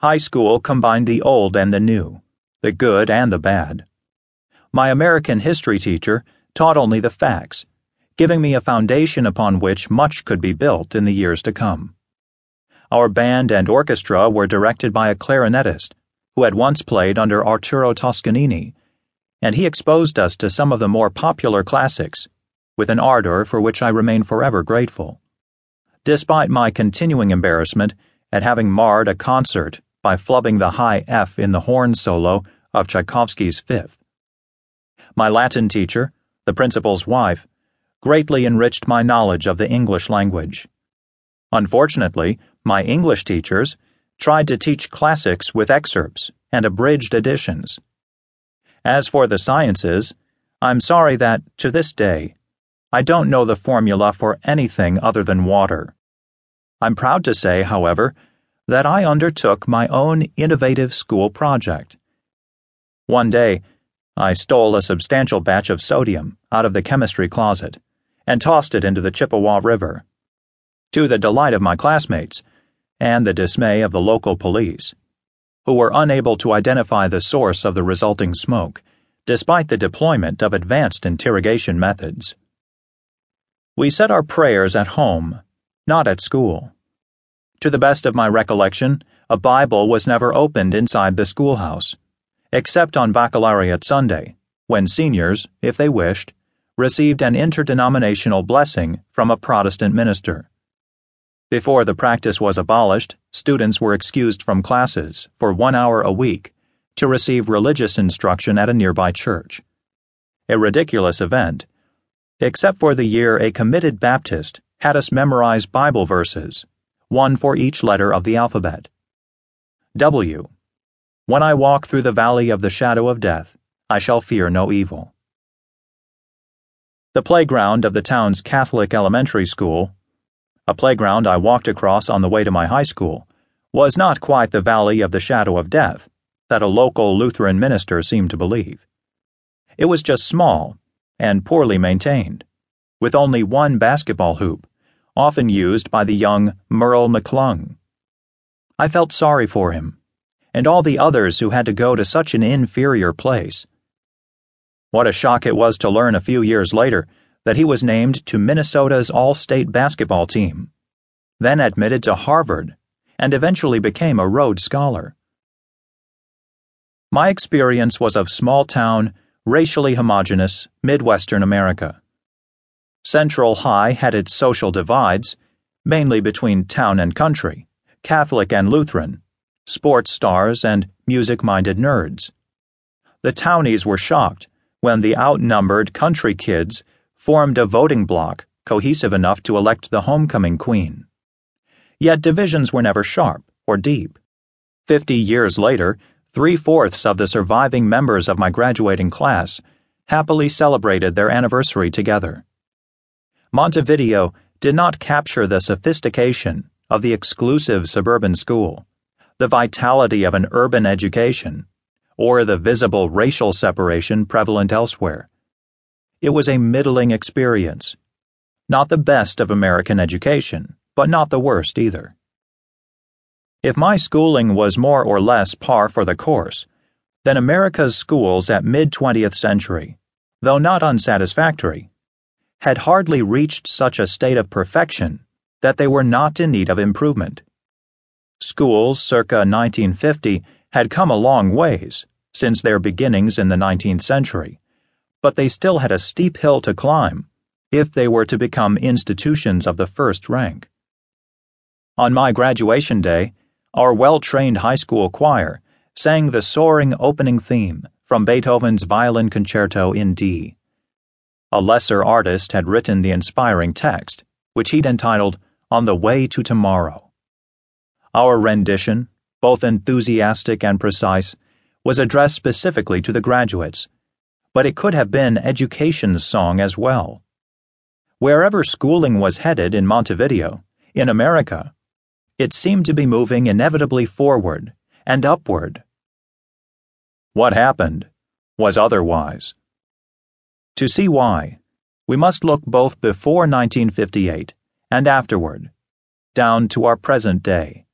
high school combined the old and the new, the good and the bad. My American history teacher taught only the facts, giving me a foundation upon which much could be built in the years to come. Our band and orchestra were directed by a clarinetist who had once played under Arturo Toscanini, and he exposed us to some of the more popular classics with an ardor for which I remain forever grateful. Despite my continuing embarrassment at having marred a concert by flubbing the high F in the horn solo of Tchaikovsky's Fifth. My Latin teacher, the principal's wife, greatly enriched my knowledge of the English language. Unfortunately, my English teachers tried to teach classics with excerpts and abridged editions. As for the sciences, I'm sorry that, to this day, I don't know the formula for anything other than water. I'm proud to say, however, that I undertook my own innovative school project. One day, I stole a substantial batch of sodium out of the chemistry closet and tossed it into the Chippewa River. To the delight of my classmates and the dismay of the local police, who were unable to identify the source of the resulting smoke, despite the deployment of advanced interrogation methods. We said our prayers at home, not at school. To the best of my recollection, a Bible was never opened inside the schoolhouse, except on Baccalaureate Sunday, when seniors, if they wished, received an interdenominational blessing from a Protestant minister. Before the practice was abolished, students were excused from classes for one hour a week to receive religious instruction at a nearby church. A ridiculous event except for the year a committed Baptist had us memorize Bible verses, one for each letter of the alphabet. W. When I walk through the valley of the shadow of death, I shall fear no evil. The playground of the town's Catholic elementary school, a playground I walked across on the way to my high school, was not quite the valley of the shadow of death that a local Lutheran minister seemed to believe. It was just small and poorly maintained, with only one basketball hoop, often used by the young Merle McClung. I felt sorry for him, and all the others who had to go to such an inferior place. What a shock it was to learn a few years later that he was named to Minnesota's All State basketball team, then admitted to Harvard, and eventually became a Rhodes Scholar. My experience was of small town, racially homogenous Midwestern America. Central High had its social divides, mainly between town and country, Catholic and Lutheran, sports stars and music minded nerds. The townies were shocked when the outnumbered country kids formed a voting bloc cohesive enough to elect the homecoming queen. Yet divisions were never sharp or deep. Fifty years later, Three fourths of the surviving members of my graduating class happily celebrated their anniversary together. Montevideo did not capture the sophistication of the exclusive suburban school, the vitality of an urban education, or the visible racial separation prevalent elsewhere. It was a middling experience. Not the best of American education, but not the worst either. If my schooling was more or less par for the course, then America's schools at mid 20th century, though not unsatisfactory, had hardly reached such a state of perfection that they were not in need of improvement. Schools circa 1950 had come a long ways since their beginnings in the 19th century, but they still had a steep hill to climb if they were to become institutions of the first rank. On my graduation day, our well trained high school choir sang the soaring opening theme from Beethoven's Violin Concerto in D. A lesser artist had written the inspiring text, which he'd entitled On the Way to Tomorrow. Our rendition, both enthusiastic and precise, was addressed specifically to the graduates, but it could have been education's song as well. Wherever schooling was headed in Montevideo, in America, it seemed to be moving inevitably forward and upward. What happened was otherwise. To see why, we must look both before 1958 and afterward, down to our present day.